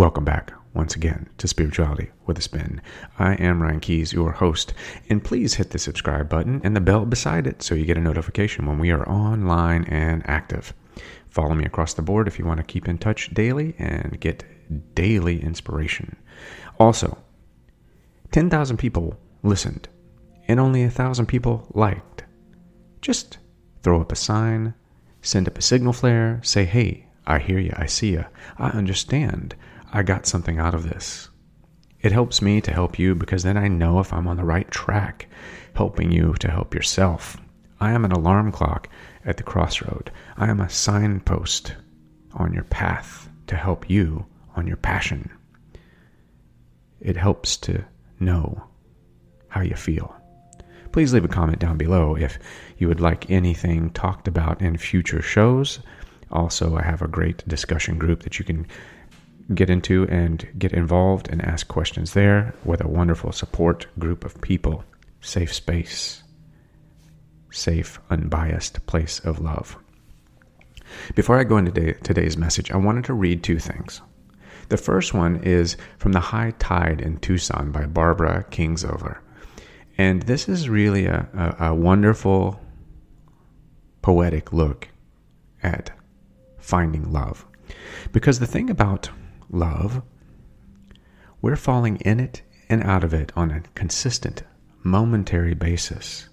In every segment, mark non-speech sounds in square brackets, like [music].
Welcome back once again to Spirituality with a Spin. I am Ryan Keys, your host, and please hit the subscribe button and the bell beside it so you get a notification when we are online and active. Follow me across the board if you want to keep in touch daily and get daily inspiration. Also, 10,000 people listened and only 1,000 people liked. Just throw up a sign, send up a signal flare, say, hey, I hear you, I see you, I understand, I got something out of this. It helps me to help you because then I know if I'm on the right track, helping you to help yourself. I am an alarm clock at the crossroad. I am a signpost on your path to help you on your passion. It helps to know how you feel. Please leave a comment down below if you would like anything talked about in future shows. Also, I have a great discussion group that you can get into and get involved and ask questions there with a wonderful support group of people. Safe space, safe, unbiased place of love. Before I go into today's message, I wanted to read two things. The first one is from The High Tide in Tucson by Barbara Kingsolver. And this is really a, a, a wonderful, poetic look at finding love. Because the thing about love, we're falling in it and out of it on a consistent, momentary basis.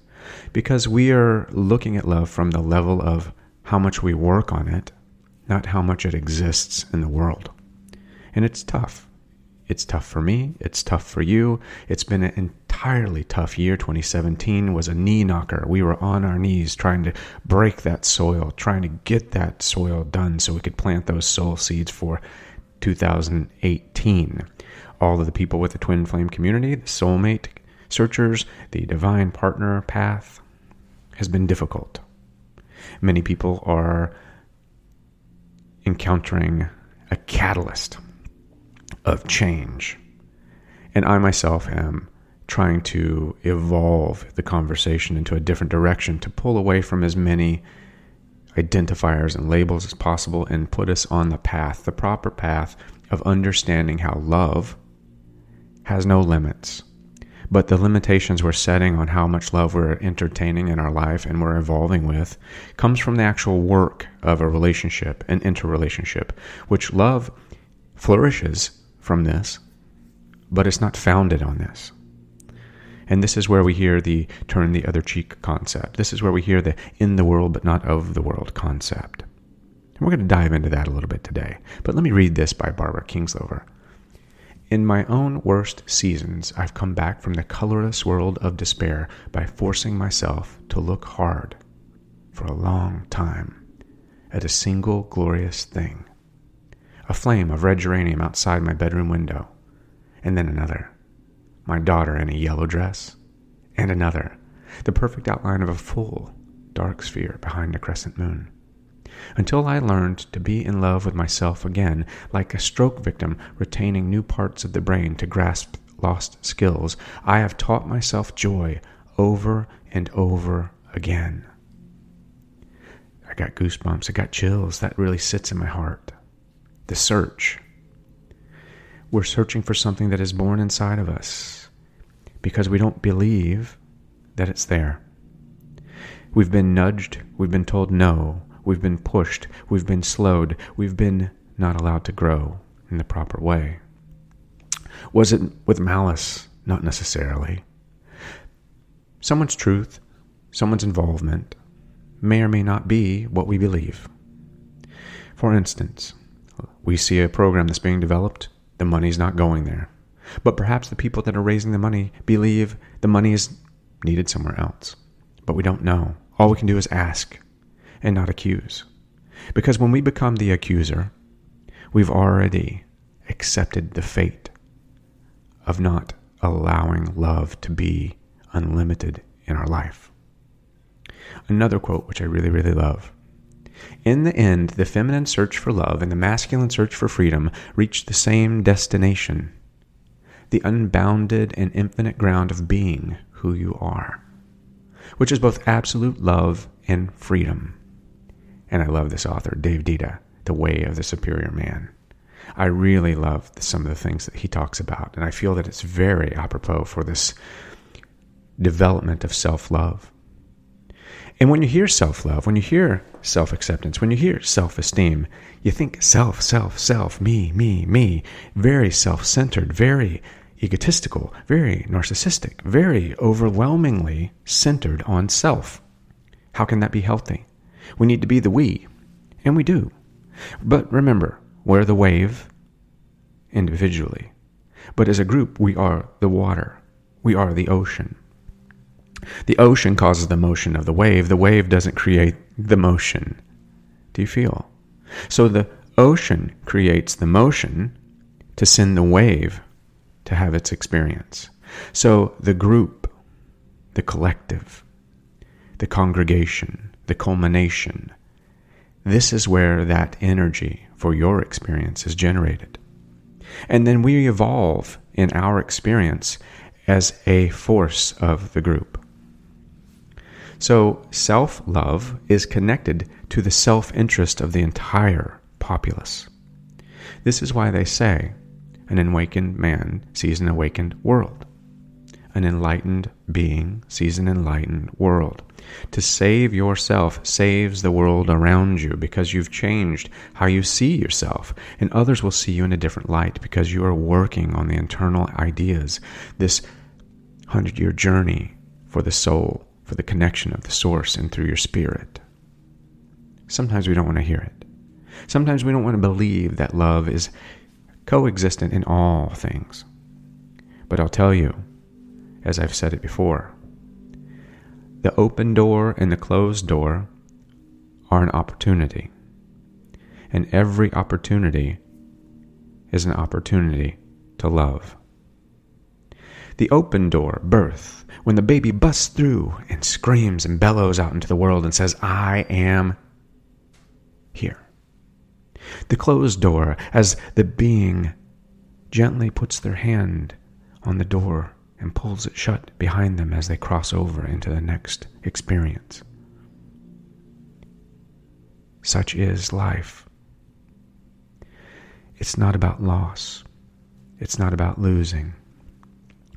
Because we are looking at love from the level of how much we work on it, not how much it exists in the world. And it's tough. It's tough for me. It's tough for you. It's been an entirely tough year. 2017 was a knee knocker. We were on our knees trying to break that soil, trying to get that soil done so we could plant those soul seeds for 2018. All of the people with the twin flame community, the soulmate searchers, the divine partner path has been difficult. Many people are encountering a catalyst of change. And I myself am trying to evolve the conversation into a different direction to pull away from as many identifiers and labels as possible and put us on the path, the proper path of understanding how love has no limits. But the limitations we're setting on how much love we're entertaining in our life and we're evolving with comes from the actual work of a relationship, an interrelationship, which love flourishes from this, but it's not founded on this. And this is where we hear the turn the other cheek concept. This is where we hear the in the world but not of the world concept. And we're going to dive into that a little bit today. But let me read this by Barbara Kingsolver. In my own worst seasons, I've come back from the colorless world of despair by forcing myself to look hard for a long time at a single glorious thing a flame of red geranium outside my bedroom window, and then another, my daughter in a yellow dress, and another, the perfect outline of a full, dark sphere behind a crescent moon. Until I learned to be in love with myself again, like a stroke victim retaining new parts of the brain to grasp lost skills, I have taught myself joy over and over again. I got goosebumps, I got chills. That really sits in my heart the search. We're searching for something that is born inside of us because we don't believe that it's there. We've been nudged, we've been told no, we've been pushed, we've been slowed, we've been not allowed to grow in the proper way. Was it with malice? Not necessarily. Someone's truth, someone's involvement, may or may not be what we believe. For instance, we see a program that's being developed, the money's not going there. But perhaps the people that are raising the money believe the money is needed somewhere else. But we don't know. All we can do is ask and not accuse. Because when we become the accuser, we've already accepted the fate of not allowing love to be unlimited in our life. Another quote, which I really, really love in the end, the feminine search for love and the masculine search for freedom reach the same destination the unbounded and infinite ground of being who you are, which is both absolute love and freedom. And I love this author, Dave Deida, The Way of the Superior Man. I really love some of the things that he talks about, and I feel that it's very apropos for this development of self love. And when you hear self love, when you hear self acceptance, when you hear self esteem, you think self, self, self, me, me, me, very self centered, very egotistical, very narcissistic, very overwhelmingly centered on self. How can that be healthy? We need to be the we, and we do. But remember, we're the wave individually. But as a group, we are the water, we are the ocean. The ocean causes the motion of the wave. The wave doesn't create the motion. Do you feel? So the ocean creates the motion to send the wave to have its experience. So the group, the collective, the congregation, the culmination, this is where that energy for your experience is generated. And then we evolve in our experience as a force of the group. So, self love is connected to the self interest of the entire populace. This is why they say an awakened man sees an awakened world. An enlightened being sees an enlightened world. To save yourself saves the world around you because you've changed how you see yourself, and others will see you in a different light because you are working on the internal ideas, this hundred year journey for the soul, for the connection of the source and through your spirit. Sometimes we don't want to hear it. Sometimes we don't want to believe that love is coexistent in all things. But I'll tell you, as I've said it before, the open door and the closed door are an opportunity. And every opportunity is an opportunity to love. The open door, birth, when the baby busts through and screams and bellows out into the world and says, I am here. The closed door, as the being gently puts their hand on the door and pulls it shut behind them as they cross over into the next experience. Such is life. It's not about loss. It's not about losing.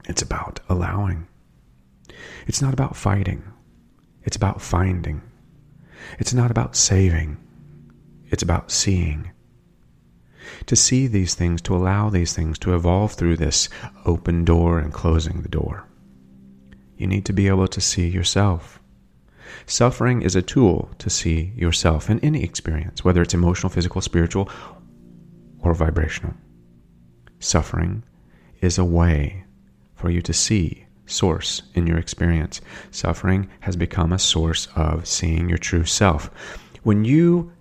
It's about allowing. It's not about fighting. It's about finding. It's not about saving. It's about seeing to see these things, to allow these things to evolve through this open door and closing the door. You need to be able to see yourself. Suffering is a tool to see yourself in any experience, whether it's emotional, physical, spiritual, or vibrational. Suffering is a way for you to see source in your experience. Suffering has become a source of seeing your true self. When you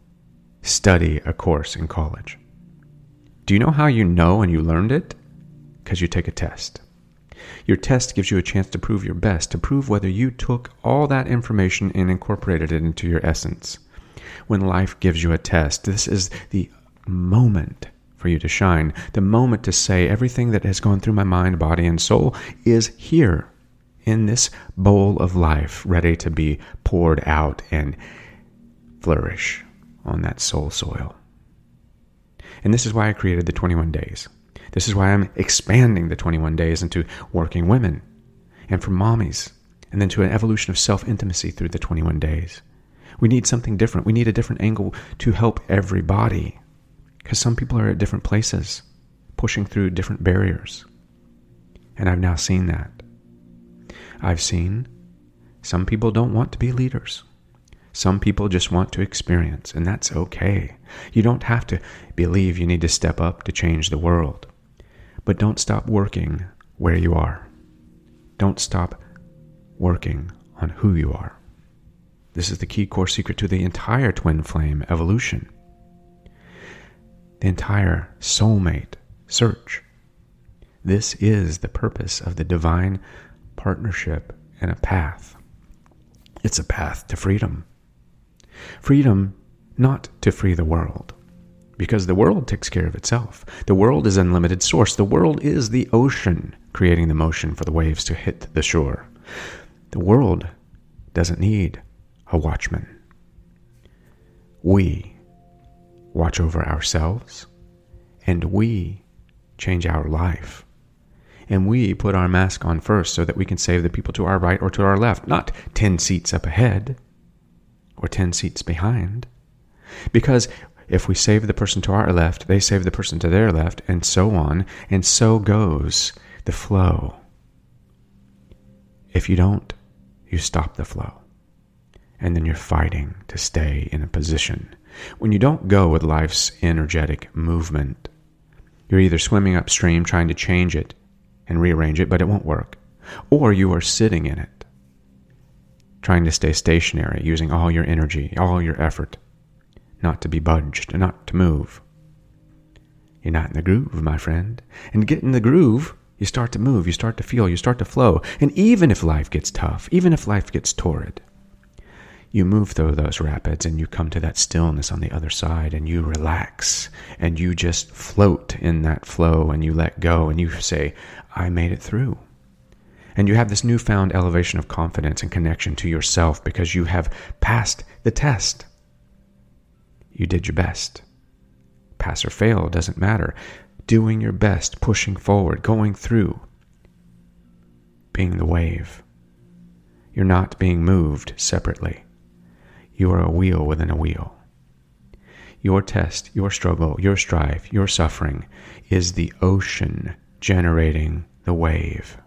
study a course in college, do you know how you know and you learned it? Because you take a test. Your test gives you a chance to prove your best, to prove whether you took all that information and incorporated it into your essence. When life gives you a test, this is the moment for you to shine, the moment to say everything that has gone through my mind, body, and soul is here in this bowl of life, ready to be poured out and flourish on that soul soil. And this is why I created the 21 days. This is why I'm expanding the 21 days into working women and for mommies, and then to an evolution of self intimacy through the 21 days. We need something different. We need a different angle to help everybody because some people are at different places, pushing through different barriers. And I've now seen that. I've seen some people don't want to be leaders. Some people just want to experience, and that's okay. You don't have to believe you need to step up to change the world. But don't stop working where you are. Don't stop working on who you are. This is the key core secret to the entire twin flame evolution. The entire soulmate search. This is the purpose of the divine partnership and a path. It's a path to freedom. Freedom not to free the world, because the world takes care of itself. The world is unlimited source. The world is the ocean creating the motion for the waves to hit the shore. The world doesn't need a watchman. We watch over ourselves and we change our life. And we put our mask on first so that we can save the people to our right or to our left, not 10 seats up ahead or 10 seats behind. Because if we save the person to our left, they save the person to their left, and so on, and so goes the flow. If you don't, you stop the flow. And then you're fighting to stay in a position. When you don't go with life's energetic movement, you're either swimming upstream trying to change it and rearrange it, but it won't work, or you are sitting in it, trying to stay stationary, using all your energy, all your effort, not to be budged, not to move. You're not in the groove, my friend. And get in the groove, you start to move, you start to feel, you start to flow. And even if life gets tough, even if life gets torrid, you move through those rapids and you come to that stillness on the other side and you relax and you just float in that flow and you let go and you say, I made it through. And you have this newfound elevation of confidence and connection to yourself because you have passed the test. You did your best. Pass or fail doesn't matter. Doing your best, pushing forward, going through, being the wave. You're not being moved separately. You are a wheel within a wheel. Your test, your struggle, your strife, your suffering is the ocean generating the wave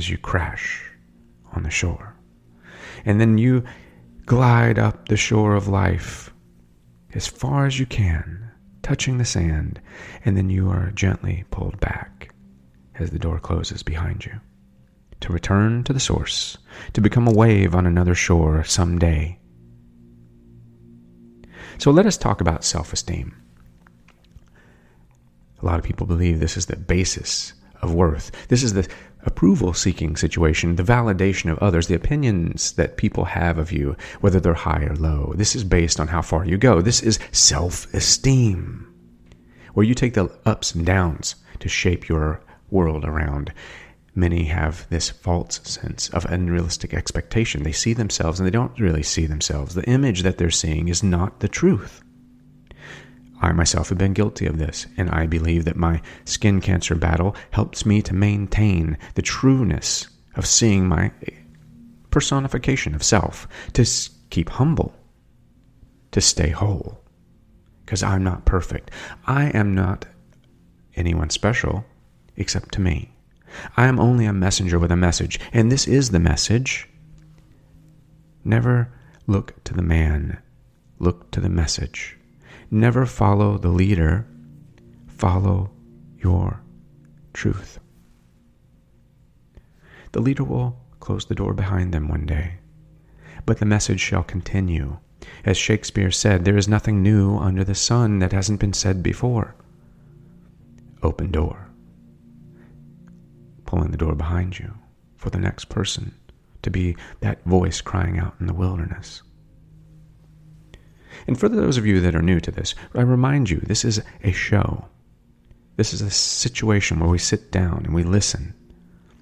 as you crash on the shore. And then you glide up the shore of life as far as you can, touching the sand, and then you are gently pulled back as the door closes behind you to return to the source, to become a wave on another shore someday. So let us talk about self esteem. A lot of people believe this is the basis of worth. This is the approval seeking situation, the validation of others, the opinions that people have of you, whether they're high or low. This is based on how far you go. This is self esteem, where you take the ups and downs to shape your world around. Many have this false sense of unrealistic expectation. They see themselves and they don't really see themselves. The image that they're seeing is not the truth. I myself have been guilty of this, and I believe that my skin cancer battle helps me to maintain the trueness of seeing my personification of self, to keep humble, to stay whole. Because I'm not perfect. I am not anyone special except to me. I am only a messenger with a message, and this is the message. Never look to the man, look to the message. Never follow the leader, follow your truth. The leader will close the door behind them one day, but the message shall continue. As Shakespeare said, there is nothing new under the sun that hasn't been said before. Open door pulling the door behind you for the next person to be that voice crying out in the wilderness. And for those of you that are new to this, I remind you this is a show. This is a situation where we sit down and we listen.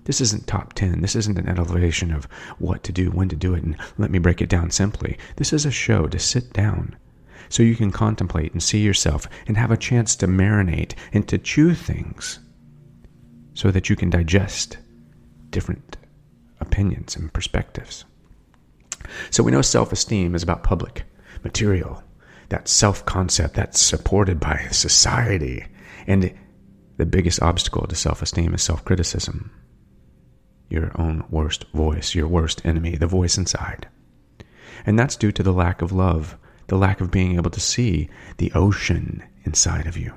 This isn't top 10. This isn't an elevation of what to do, when to do it, and let me break it down simply. This is a show to sit down so you can contemplate and see yourself and have a chance to marinate and to chew things so that you can digest different opinions and perspectives. So we know self esteem is about public, material, that self concept that's supported by society. And the biggest obstacle to self esteem is self criticism. Your own worst voice, your worst enemy, the voice inside. And that's due to the lack of love, the lack of being able to see the ocean inside of you.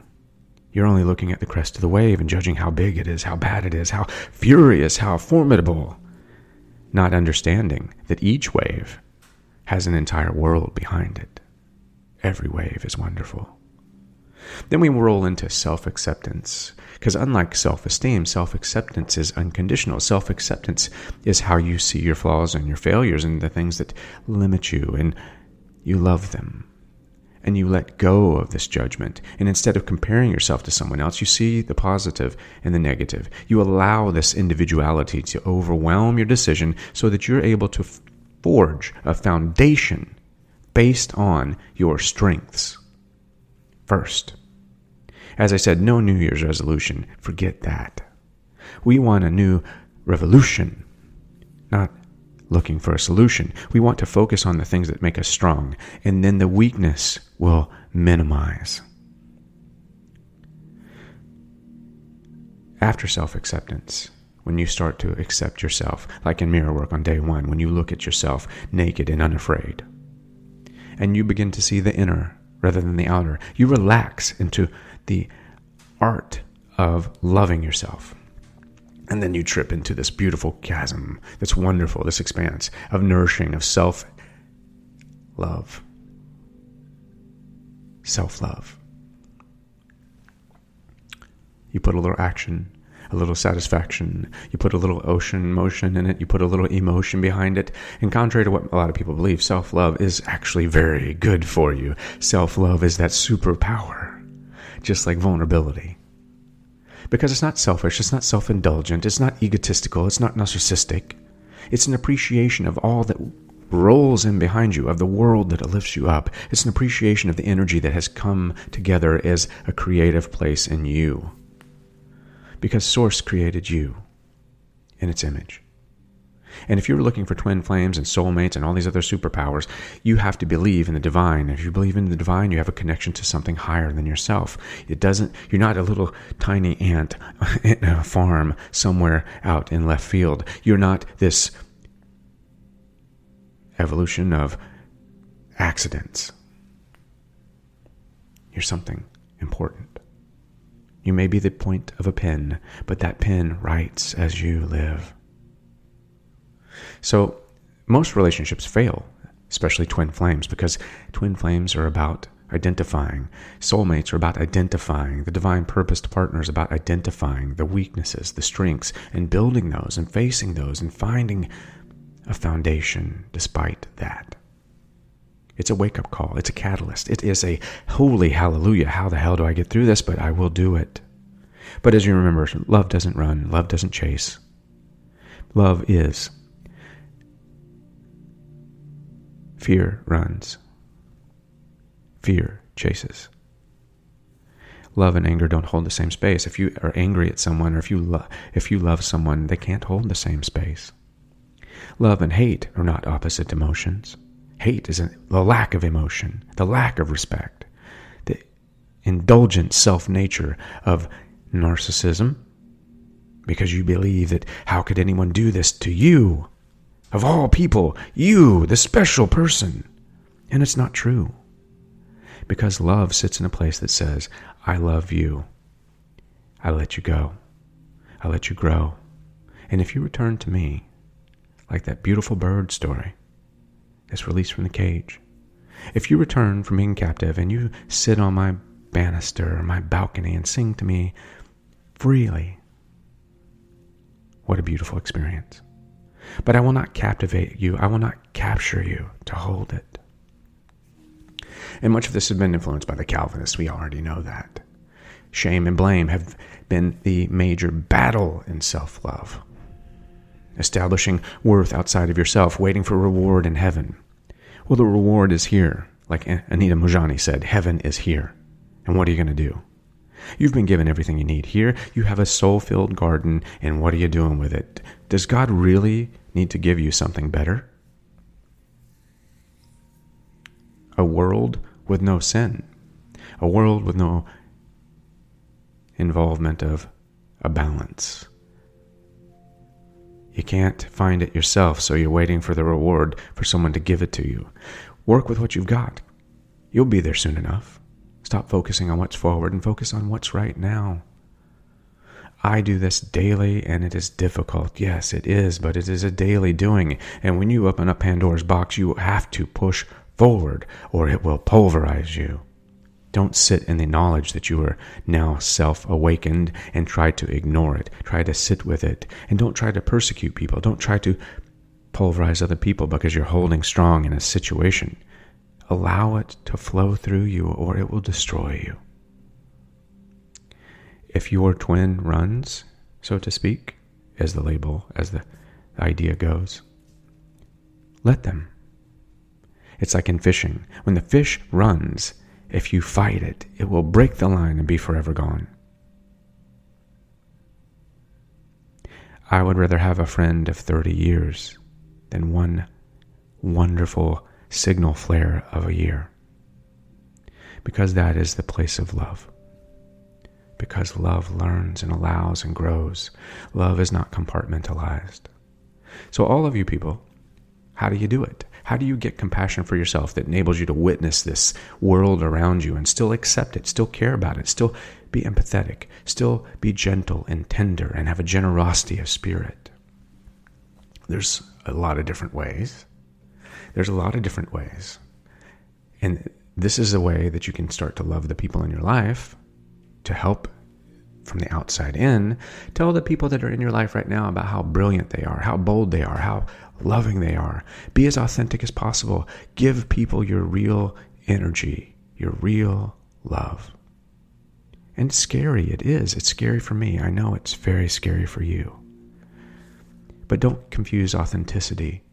You're only looking at the crest of the wave and judging how big it is, how bad it is, how furious, how formidable, not understanding that each wave has an entire world behind it. Every wave is wonderful. Then we roll into self acceptance. Because unlike self esteem, self acceptance is unconditional. Self acceptance is how you see your flaws and your failures and the things that limit you, and you love them and you let go of this judgment. And instead of comparing yourself to someone else, you see the positive and the negative. You allow this individuality to overwhelm your decision so that you're able to forge a foundation based on your strengths first. As I said, no New Year's resolution. Forget that. We want a new revolution, not looking for a solution. We want to focus on the things that make us strong, and then the weakness will minimize. After self acceptance, when you start to accept yourself, like in mirror work on day one, when you look at yourself naked and unafraid, and you begin to see the inner rather than the outer, you relax into the art of loving yourself. And then you trip into this beautiful chasm that's wonderful, this expanse of nourishing, of self love. Self love. You put a little action, a little satisfaction. You put a little ocean motion in it. You put a little emotion behind it. And contrary to what a lot of people believe, self love is actually very good for you. Self love is that superpower, just like vulnerability. Because it's not selfish, it's not self indulgent, it's not egotistical, it's not narcissistic. It's an appreciation of all that rolls in behind you, of the world that lifts you up. It's an appreciation of the energy that has come together as a creative place in you because Source created you in its image. And if you're looking for twin flames and soulmates and all these other superpowers, you have to believe in the divine. If you believe in the divine, you have a connection to something higher than yourself. It doesn't, you're not a little tiny ant [laughs] in a farm somewhere out in left field. You're not this evolution of accidents. You're something important. You may be the point of a pen, but that pen writes as you live. So, most relationships fail, especially twin flames, because twin flames are about identifying. Soulmates are about identifying. The divine purposed partners about identifying the weaknesses, the strengths, and building those and facing those and finding a foundation despite that. It's a wake up call. It's a catalyst. It is a holy hallelujah. How the hell do I get through this? But I will do it. But as you remember, love doesn't run, love doesn't chase. Love is. Fear runs. Fear chases. Love and anger don't hold the same space. If you are angry at someone or if you lo- if you love someone, they can't hold the same space. Love and hate are not opposite emotions. Hate is the lack of emotion, the lack of respect, the indulgent self nature of narcissism, because you believe that how could anyone do this to you? Of all people, you, the special person. And it's not true. Because love sits in a place that says, I love you. I let you go. I let you grow. And if you return to me, like that beautiful bird story, is released from the cage. If you return from being captive and you sit on my banister or my balcony and sing to me freely, what a beautiful experience. But I will not captivate you, I will not capture you to hold it. And much of this has been influenced by the Calvinists. We already know that. Shame and blame have been the major battle in self love establishing worth outside of yourself, waiting for reward in heaven. Well, the reward is here. Like Anita Moorjani said, heaven is here. And what are you going to do? You've been given everything you need here. You have a soul filled garden, and what are you doing with it? Does God really need to give you something better? A world with no sin, a world with no involvement of a balance. You can't find it yourself, so you're waiting for the reward for someone to give it to you. Work with what you've got. You'll be there soon enough. Stop focusing on what's forward and focus on what's right now. I do this daily and it is difficult. Yes, it is, but it is a daily doing. And when you open up Pandora's box, you have to push forward or it will pulverize you. Don't sit in the knowledge that you are now self awakened and try to ignore it. Try to sit with it. And don't try to persecute people. Don't try to pulverize other people because you're holding strong in a situation. Allow it to flow through you or it will destroy you. If your twin runs, so to speak, as the label, as the idea goes, let them. It's like in fishing. When the fish runs, if you fight it, it will break the line and be forever gone. I would rather have a friend of 30 years than one wonderful signal flare of a year. Because that is the place of love. Because love learns and allows and grows. Love is not compartmentalized. So, all of you people, how do you do it? How do you get compassion for yourself that enables you to witness this world around you and still accept it, still care about it, still be empathetic, still be gentle and tender and have a generosity of spirit? There's a lot of different ways. There's a lot of different ways. And this is a way that you can start to love the people in your life to help from the outside in. Tell the people that are in your life right now about how brilliant they are, how bold they are, how loving they are. Be as authentic as possible. Give people your real energy, your real love. And scary. It is. It's scary for me. I know it's very scary for you. But don't confuse authenticity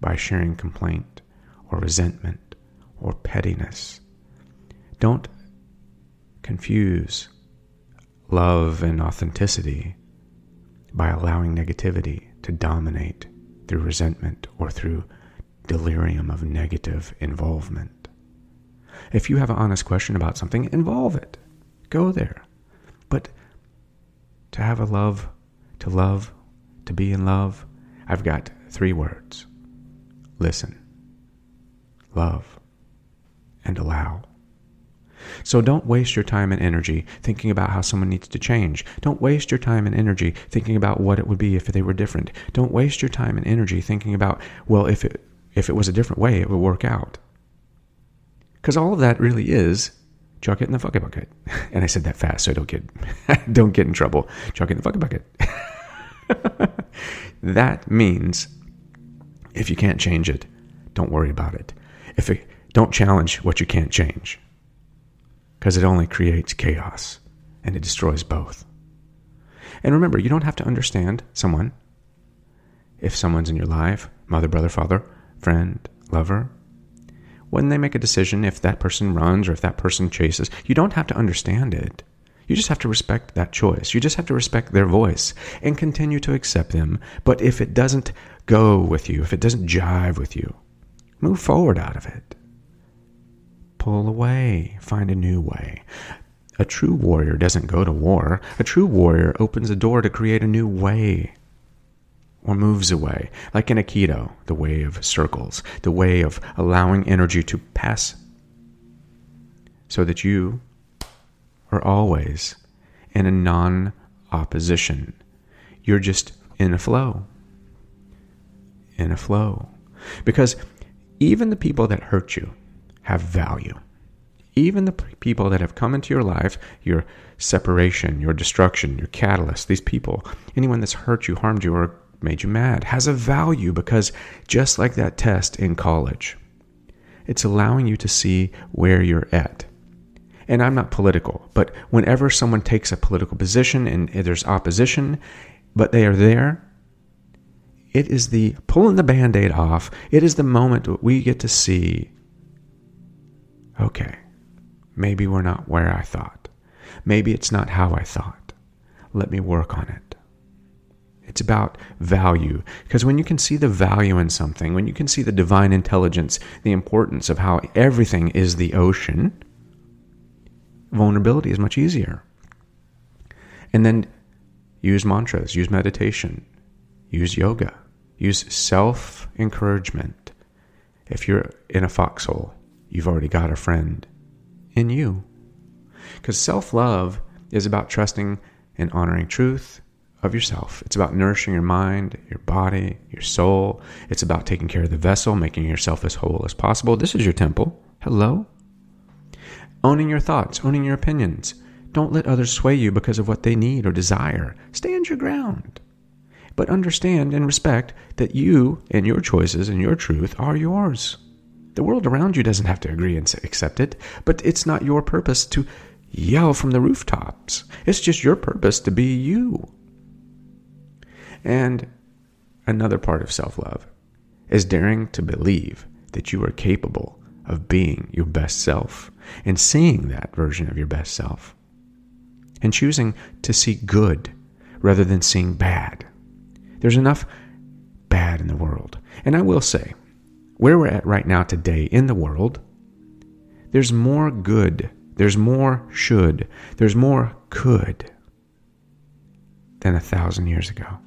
by sharing complaint or resentment or pettiness. Don't confuse love and authenticity by allowing negativity to dominate through resentment or through delirium of negative involvement. If you have an honest question about something, involve it. Go there. But to have a love, to love, to be in love, I've got three words listen, love, and allow. So don't waste your time and energy thinking about how someone needs to change. Don't waste your time and energy thinking about what it would be if they were different. Don't waste your time and energy thinking about, well, if it if it was a different way, it would work out. Because all of that really is chuck it in the fucking bucket. [laughs] And I said that fast so I don't get [laughs] don't get in trouble. Chuck it in the fucking bucket. [laughs] that means if you can't change it, don't worry about it. If it, don't challenge what you can't change because it only creates chaos and it destroys both. And remember, you don't have to understand someone. If someone's in your life, mother, brother, father, friend, lover, when they make a decision, if that person runs or if that person chases, you don't have to understand it. You just have to respect that choice. You just have to respect their voice and continue to accept them. But if it doesn't go with you, if it doesn't jive with you, move forward out of it pull away, find a new way. A true warrior doesn't go to war. A true warrior opens a door to create a new way or moves away, like in Aikido, the way of circles, the way of allowing energy to pass so that you are always in a non opposition. You're just in a flow. In a flow. Because even the people that hurt you, have value. Even the people that have come into your life, your separation, your destruction, your catalyst, these people, anyone that's hurt you, harmed you, or made you mad, has a value because just like that test in college, it's allowing you to see where you're at. And I'm not political, but whenever someone takes a political position and there's opposition, but they are there, it is the pulling the band aid off. It is the moment we get to see okay, maybe we're not where I thought. Maybe it's not how I thought. Let me work on it. It's about value. Because when you can see the value in something, when you can see the divine intelligence, the importance of how everything is the ocean, vulnerability is much easier. And then use mantras, use meditation, use yoga, use self encouragement. If you're in a foxhole, you've already got a friend in you. Because self love is about trusting and honoring truth of yourself. It's about nourishing your mind, your body, your soul. It's about taking care of the vessel, making yourself as whole as possible. This is your temple. Hello? Owning your thoughts, owning your opinions. Don't let others sway you because of what they need or desire. Stand your ground. But understand and respect that you and your choices and your truth are yours. The world around you doesn't have to agree and accept it, but it's not your purpose to yell from the rooftops. It's just your purpose to be you. And another part of self love is daring to believe that you are capable of being your best self. and seeing that version of your best self and choosing to see good rather than seeing bad. There's enough bad in the world. And I will say, where we're at right now today in the world, there's more good, there's more should, there's more could than a thousand years ago.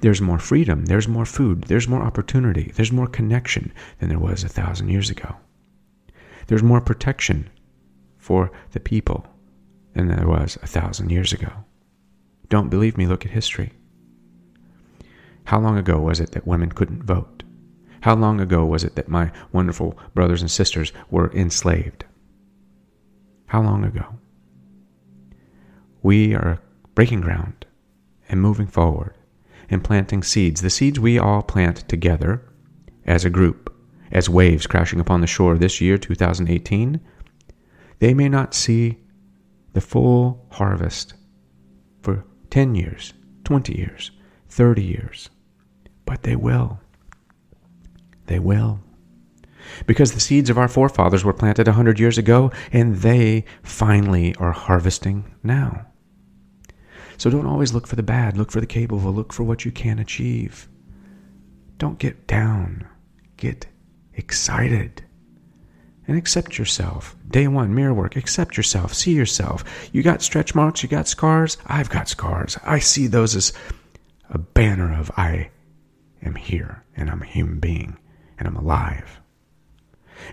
There's more freedom, there's more food, there's more opportunity, there's more connection than there was a thousand years ago. There's more protection for the people than there was a thousand years ago. Don't believe me, look at history. How long ago was it that women couldn't vote? How long ago was it that my wonderful brothers and sisters were enslaved? How long ago? We are breaking ground and moving forward and planting seeds, the seeds we all plant together as a group, as waves crashing upon the shore this year, 2018. They may not see the full harvest for 10 years, 20 years, 30 years, but they will. They will. Because the seeds of our forefathers were planted a hundred years ago, and they finally are harvesting now. So don't always look for the bad, look for the capable, look for what you can achieve. Don't get down, get excited. And accept yourself. Day one, mirror work. Accept yourself. See yourself. You got stretch marks. You got scars. I've got scars. I see those as a banner of I am here and I'm a human being and I'm alive.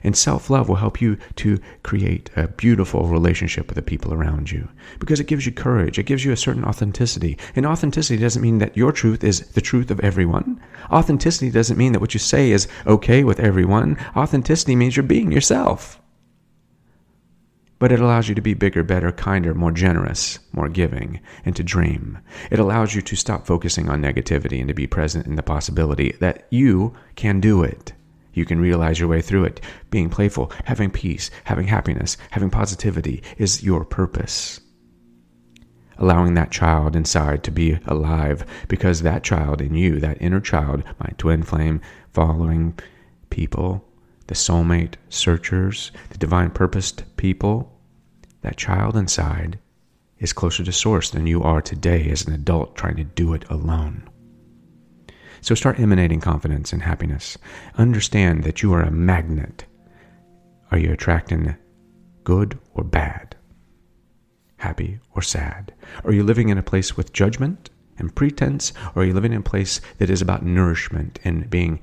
And self love will help you to create a beautiful relationship with the people around you because it gives you courage. It gives you a certain authenticity. And authenticity doesn't mean that your truth is the truth of everyone. Authenticity doesn't mean that what you say is okay with everyone. Authenticity means you're being yourself. But it allows you to be bigger, better, kinder, more generous, more giving, and to dream. It allows you to stop focusing on negativity and to be present in the possibility that you can do it. You can realize your way through it. Being playful, having peace, having happiness, having positivity is your purpose. Allowing that child inside to be alive because that child in you, that inner child, my twin flame, following people, the soulmate searchers, the divine purposed people, that child inside is closer to source than you are today as an adult trying to do it alone. So start emanating confidence and happiness. Understand that you are a magnet. Are you attracting good or bad? Happy or sad? Are you living in a place with judgment and pretense? Or are you living in a place that is about nourishment and being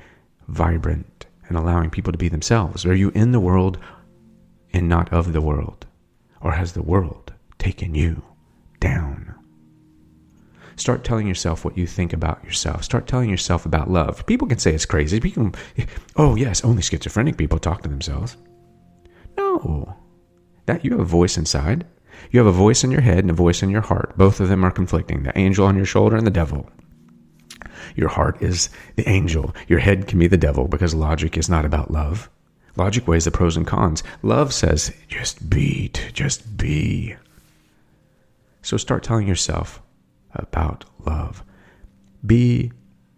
vibrant and allowing people to be themselves? Are you in the world and not of the world? Or has the world taken you down? Start telling yourself what you think about yourself. Start telling yourself about love. People can say it's crazy. People, oh yes, only schizophrenic people talk to themselves. No, that you have a voice inside. You have a voice in your head and a voice in your heart. Both of them are conflicting. The angel on your shoulder and the devil. Your heart is the angel. Your head can be the devil because logic is not about love. Logic weighs the pros and cons. Love says, just be, just be. So start telling yourself, about love. Be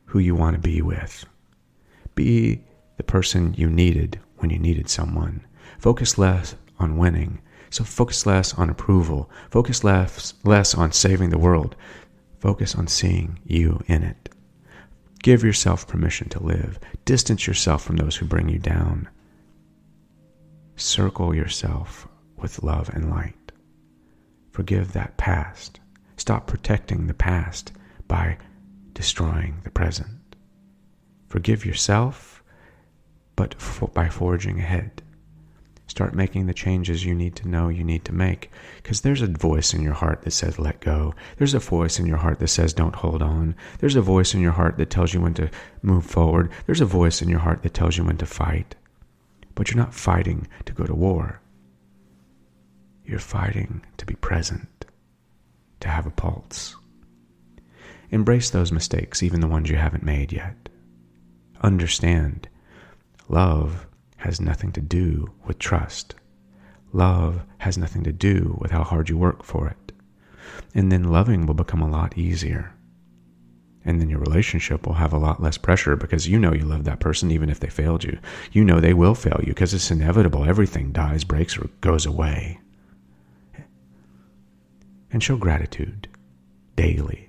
who you want to be with. Be the person you needed when you needed someone. Focus less on winning. So focus less on approval. Focus less, less on saving the world. Focus on seeing you in it. Give yourself permission to live. Distance yourself from those who bring you down. Circle yourself with love and light. Forgive that past. Stop protecting the past by destroying the present. Forgive yourself, but for, by forging ahead. Start making the changes you need to know you need to make. Because there's a voice in your heart that says, let go. There's a voice in your heart that says, don't hold on. There's a voice in your heart that tells you when to move forward. There's a voice in your heart that tells you when to fight. But you're not fighting to go to war. You're fighting to be present to have a pulse. Embrace those mistakes, even the ones you haven't made yet. Understand, love has nothing to do with trust. Love has nothing to do with how hard you work for it. And then loving will become a lot easier. And then your relationship will have a lot less pressure because you know you love that person even if they failed you. You know they will fail you because it's inevitable. Everything dies, breaks, or goes away. And show gratitude daily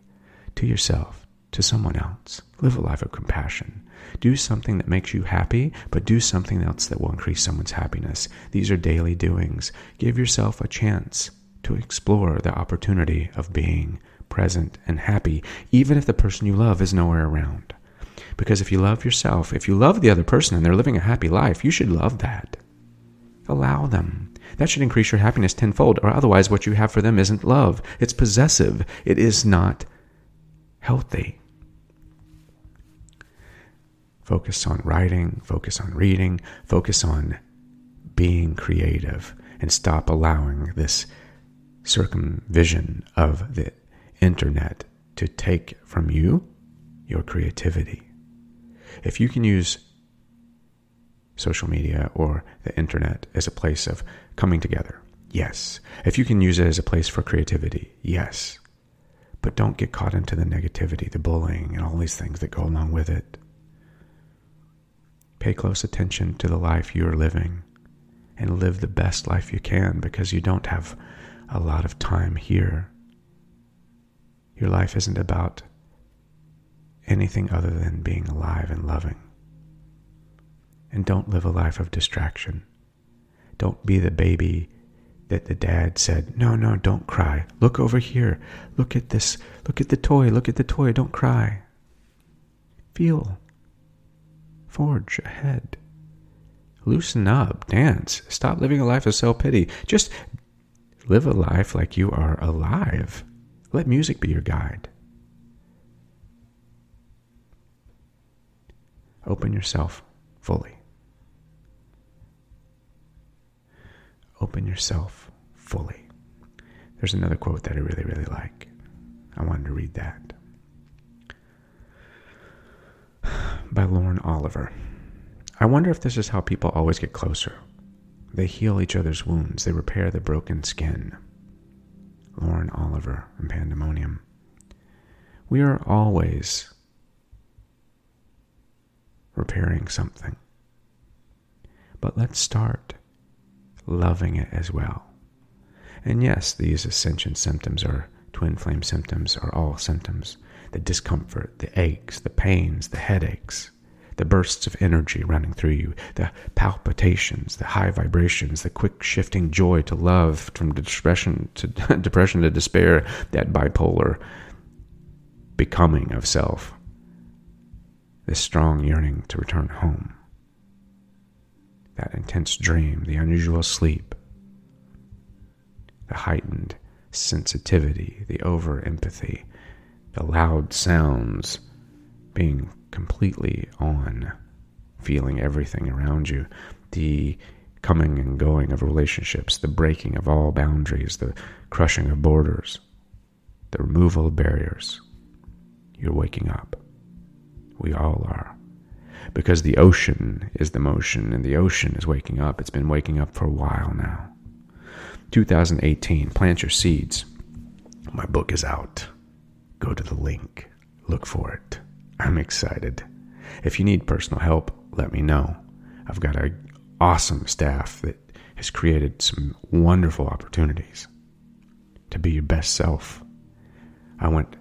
to yourself, to someone else. Live a life of compassion. Do something that makes you happy, but do something else that will increase someone's happiness. These are daily doings. Give yourself a chance to explore the opportunity of being present and happy, even if the person you love is nowhere around. Because if you love yourself, if you love the other person and they're living a happy life, you should love that. Allow them. That should increase your happiness tenfold, or otherwise, what you have for them isn't love. It's possessive. It is not healthy. Focus on writing, focus on reading, focus on being creative, and stop allowing this circumvision of the internet to take from you your creativity. If you can use social media or the internet as a place of coming together, yes. If you can use it as a place for creativity, yes. But don't get caught into the negativity, the bullying, and all these things that go along with it. Pay close attention to the life you are living and live the best life you can because you don't have a lot of time here. Your life isn't about anything other than being alive and loving. And don't live a life of distraction. Don't be the baby that the dad said, No, no, don't cry. Look over here. Look at this. Look at the toy. Look at the toy. Don't cry. Feel. Forge ahead. Loosen up. Dance. Stop living a life of self pity. Just live a life like you are alive. Let music be your guide. Open yourself fully. Open yourself fully. There's another quote that I really, really like. I wanted to read that. By Lauren Oliver. I wonder if this is how people always get closer. They heal each other's wounds, they repair the broken skin. Lauren Oliver and Pandemonium. We are always repairing something. But let's start loving it as well. And yes, these ascension symptoms or twin flame symptoms are all symptoms the discomfort, the aches, the pains, the headaches, the bursts of energy running through you, the palpitations, the high vibrations, the quick shifting joy to love, from depression to [laughs] depression to despair, that bipolar becoming of self, this strong yearning to return home, that intense dream, the unusual sleep, the heightened sensitivity, the over empathy, the loud sounds, being completely on, feeling everything around you, the coming and going of relationships, the breaking of all boundaries, the crushing of borders, the removal of barriers. You're waking up. We all are. Because the ocean is the motion and the ocean is waking up. It's been waking up for a while now. 2018, plant your seeds. My book is out. Go to the link, look for it. I'm excited. If you need personal help, let me know. I've got an awesome staff that has created some wonderful opportunities to be your best self. I went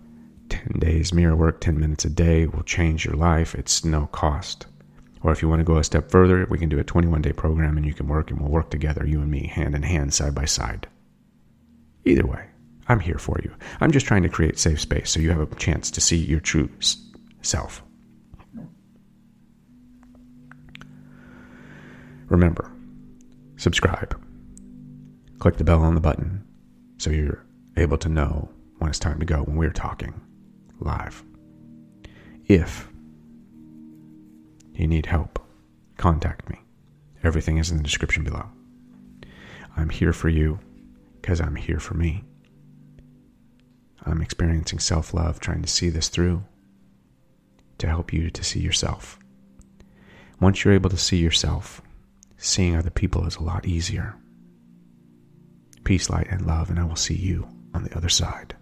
10 days mirror work, 10 minutes a day will change your life. It's no cost. Or if you want to go a step further, we can do a 21 day program and you can work and we'll work together, you and me, hand in hand, side by side. Either way, I'm here for you. I'm just trying to create safe space so you have a chance to see your true self. Remember, subscribe. Click the bell on the button so you're able to know when it's time to go when we're talking live. If you need help, contact me. Everything is in the description below. I'm here for you because I'm here for me. I'm experiencing self love, trying to see this through to help you to see yourself. Once you're able to see yourself, seeing other people is a lot easier. Peace, light, and love, and I will see you on the other side.